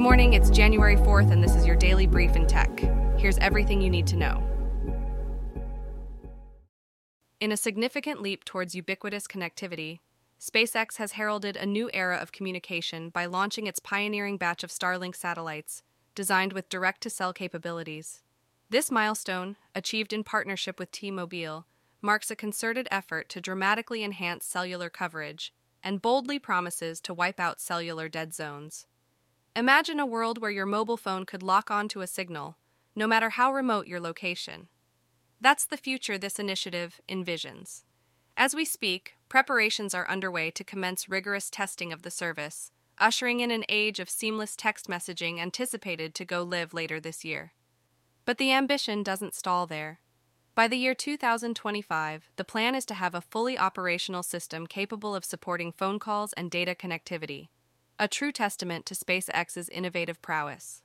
Good morning, it's January 4th, and this is your daily brief in tech. Here's everything you need to know. In a significant leap towards ubiquitous connectivity, SpaceX has heralded a new era of communication by launching its pioneering batch of Starlink satellites, designed with direct to cell capabilities. This milestone, achieved in partnership with T Mobile, marks a concerted effort to dramatically enhance cellular coverage and boldly promises to wipe out cellular dead zones. Imagine a world where your mobile phone could lock onto a signal, no matter how remote your location. That's the future this initiative envisions. As we speak, preparations are underway to commence rigorous testing of the service, ushering in an age of seamless text messaging anticipated to go live later this year. But the ambition doesn't stall there. By the year 2025, the plan is to have a fully operational system capable of supporting phone calls and data connectivity a true testament to SpaceX's innovative prowess.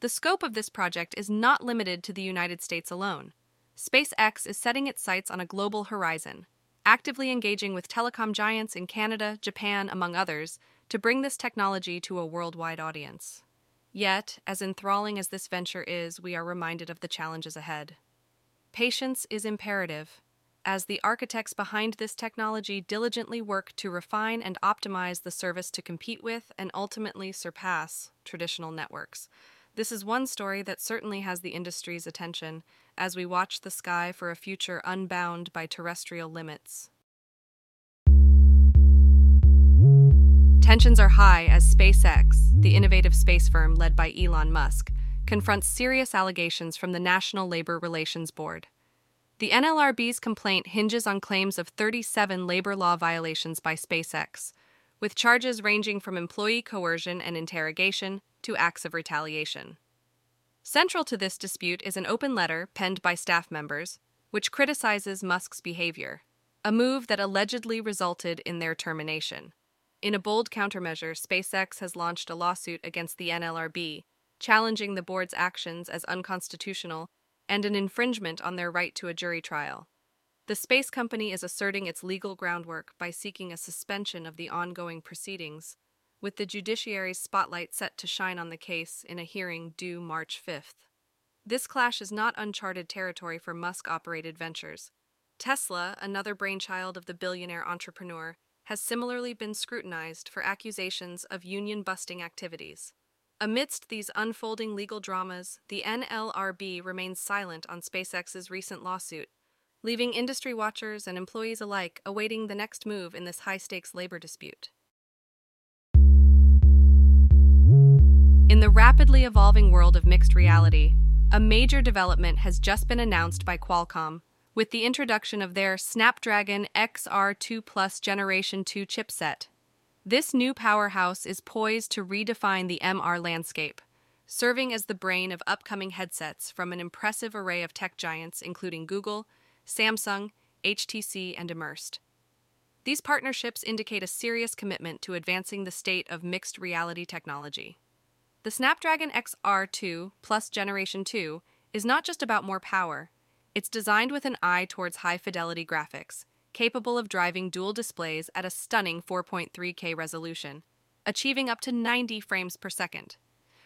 The scope of this project is not limited to the United States alone. SpaceX is setting its sights on a global horizon, actively engaging with telecom giants in Canada, Japan, among others, to bring this technology to a worldwide audience. Yet, as enthralling as this venture is, we are reminded of the challenges ahead. Patience is imperative as the architects behind this technology diligently work to refine and optimize the service to compete with and ultimately surpass traditional networks. This is one story that certainly has the industry's attention as we watch the sky for a future unbound by terrestrial limits. Tensions are high as SpaceX, the innovative space firm led by Elon Musk, confronts serious allegations from the National Labor Relations Board. The NLRB's complaint hinges on claims of 37 labor law violations by SpaceX, with charges ranging from employee coercion and interrogation to acts of retaliation. Central to this dispute is an open letter penned by staff members, which criticizes Musk's behavior, a move that allegedly resulted in their termination. In a bold countermeasure, SpaceX has launched a lawsuit against the NLRB, challenging the board's actions as unconstitutional and an infringement on their right to a jury trial. The space company is asserting its legal groundwork by seeking a suspension of the ongoing proceedings, with the judiciary's spotlight set to shine on the case in a hearing due March 5th. This clash is not uncharted territory for Musk operated ventures. Tesla, another brainchild of the billionaire entrepreneur, has similarly been scrutinized for accusations of union busting activities. Amidst these unfolding legal dramas, the NLRB remains silent on SpaceX's recent lawsuit, leaving industry watchers and employees alike awaiting the next move in this high stakes labor dispute. In the rapidly evolving world of mixed reality, a major development has just been announced by Qualcomm with the introduction of their Snapdragon XR2 Plus Generation 2 chipset this new powerhouse is poised to redefine the MR landscape, serving as the brain of upcoming headsets from an impressive array of tech giants including Google, Samsung, HTC, and Immersed. These partnerships indicate a serious commitment to advancing the state of mixed reality technology. The Snapdragon XR2 Plus Generation 2 is not just about more power, it's designed with an eye towards high fidelity graphics capable of driving dual displays at a stunning 4.3K resolution, achieving up to 90 frames per second.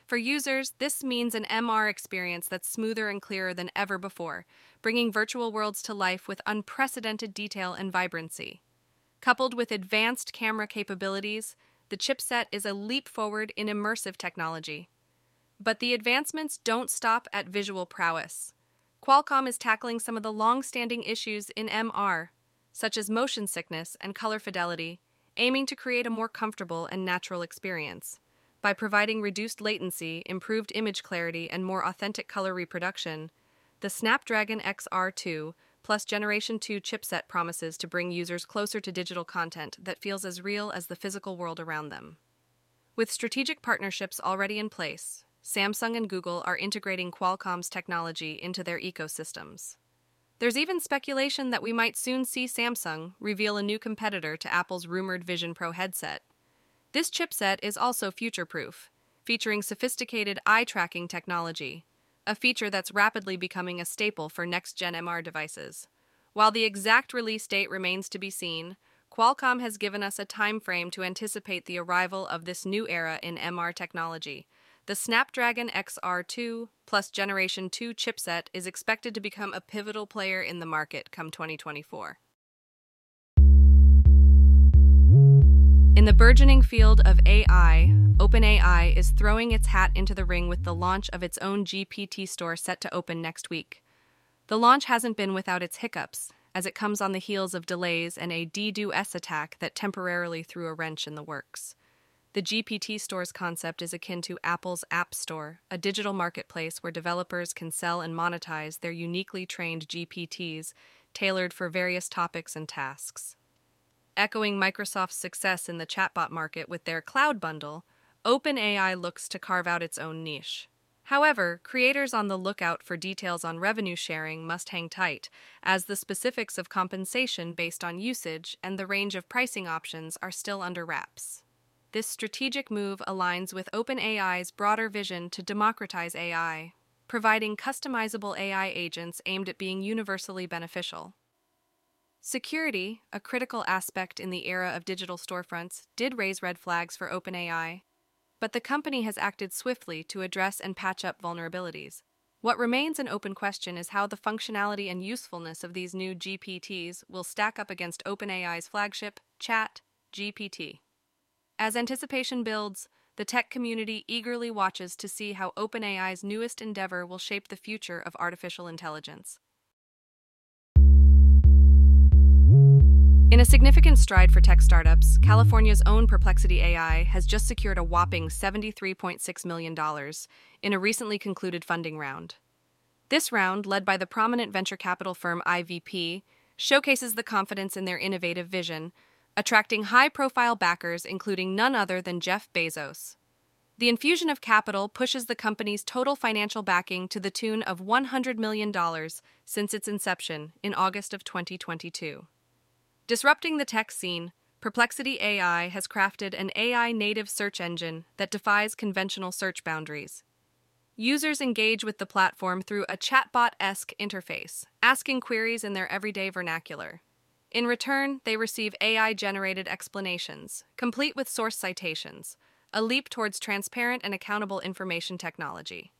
For users, this means an MR experience that's smoother and clearer than ever before, bringing virtual worlds to life with unprecedented detail and vibrancy. Coupled with advanced camera capabilities, the chipset is a leap forward in immersive technology. But the advancements don't stop at visual prowess. Qualcomm is tackling some of the long standing issues in MR, such as motion sickness and color fidelity, aiming to create a more comfortable and natural experience. By providing reduced latency, improved image clarity, and more authentic color reproduction, the Snapdragon XR2 plus Generation 2 chipset promises to bring users closer to digital content that feels as real as the physical world around them. With strategic partnerships already in place, Samsung and Google are integrating Qualcomm's technology into their ecosystems. There's even speculation that we might soon see Samsung reveal a new competitor to Apple's rumored Vision Pro headset. This chipset is also future proof, featuring sophisticated eye tracking technology, a feature that's rapidly becoming a staple for next gen MR devices. While the exact release date remains to be seen, Qualcomm has given us a time frame to anticipate the arrival of this new era in MR technology, the Snapdragon XR2 plus Generation 2 chipset is expected to become a pivotal player in the market come 2024. In the burgeoning field of AI, OpenAI is throwing its hat into the ring with the launch of its own GPT store set to open next week. The launch hasn't been without its hiccups, as it comes on the heels of delays and a DDoS attack that temporarily threw a wrench in the works. The GPT Store's concept is akin to Apple's App Store, a digital marketplace where developers can sell and monetize their uniquely trained GPTs tailored for various topics and tasks. Echoing Microsoft's success in the chatbot market with their Cloud Bundle, OpenAI looks to carve out its own niche. However, creators on the lookout for details on revenue sharing must hang tight, as the specifics of compensation based on usage and the range of pricing options are still under wraps. This strategic move aligns with OpenAI's broader vision to democratize AI, providing customizable AI agents aimed at being universally beneficial. Security, a critical aspect in the era of digital storefronts, did raise red flags for OpenAI, but the company has acted swiftly to address and patch up vulnerabilities. What remains an open question is how the functionality and usefulness of these new GPTs will stack up against OpenAI's flagship, Chat GPT. As anticipation builds, the tech community eagerly watches to see how OpenAI's newest endeavor will shape the future of artificial intelligence. In a significant stride for tech startups, California's own Perplexity AI has just secured a whopping $73.6 million in a recently concluded funding round. This round, led by the prominent venture capital firm IVP, showcases the confidence in their innovative vision attracting high profile backers, including none other than Jeff Bezos. The infusion of capital pushes the company's total financial backing to the tune of $100 million since its inception in August of 2022. Disrupting the tech scene, Perplexity AI has crafted an AI native search engine that defies conventional search boundaries. Users engage with the platform through a chatbot esque interface, asking queries in their everyday vernacular. In return, they receive AI generated explanations, complete with source citations, a leap towards transparent and accountable information technology.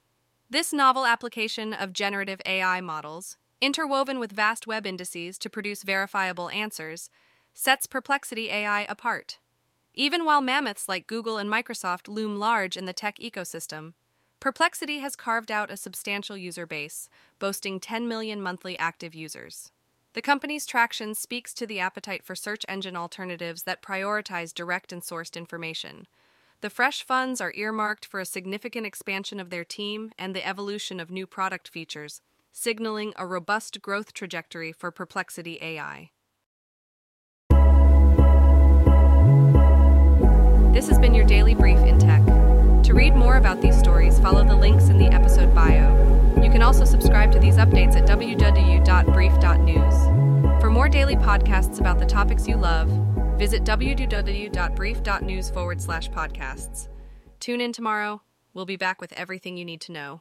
This novel application of generative AI models, interwoven with vast web indices to produce verifiable answers, sets Perplexity AI apart. Even while mammoths like Google and Microsoft loom large in the tech ecosystem, Perplexity has carved out a substantial user base, boasting 10 million monthly active users. The company's traction speaks to the appetite for search engine alternatives that prioritize direct and sourced information. The fresh funds are earmarked for a significant expansion of their team and the evolution of new product features, signaling a robust growth trajectory for Perplexity AI. This has been your daily brief in tech. To read more about these stories, follow the links in the can also subscribe to these updates at www.brief.news. For more daily podcasts about the topics you love, visit www.brief.news forward slash podcasts. Tune in tomorrow. We'll be back with everything you need to know.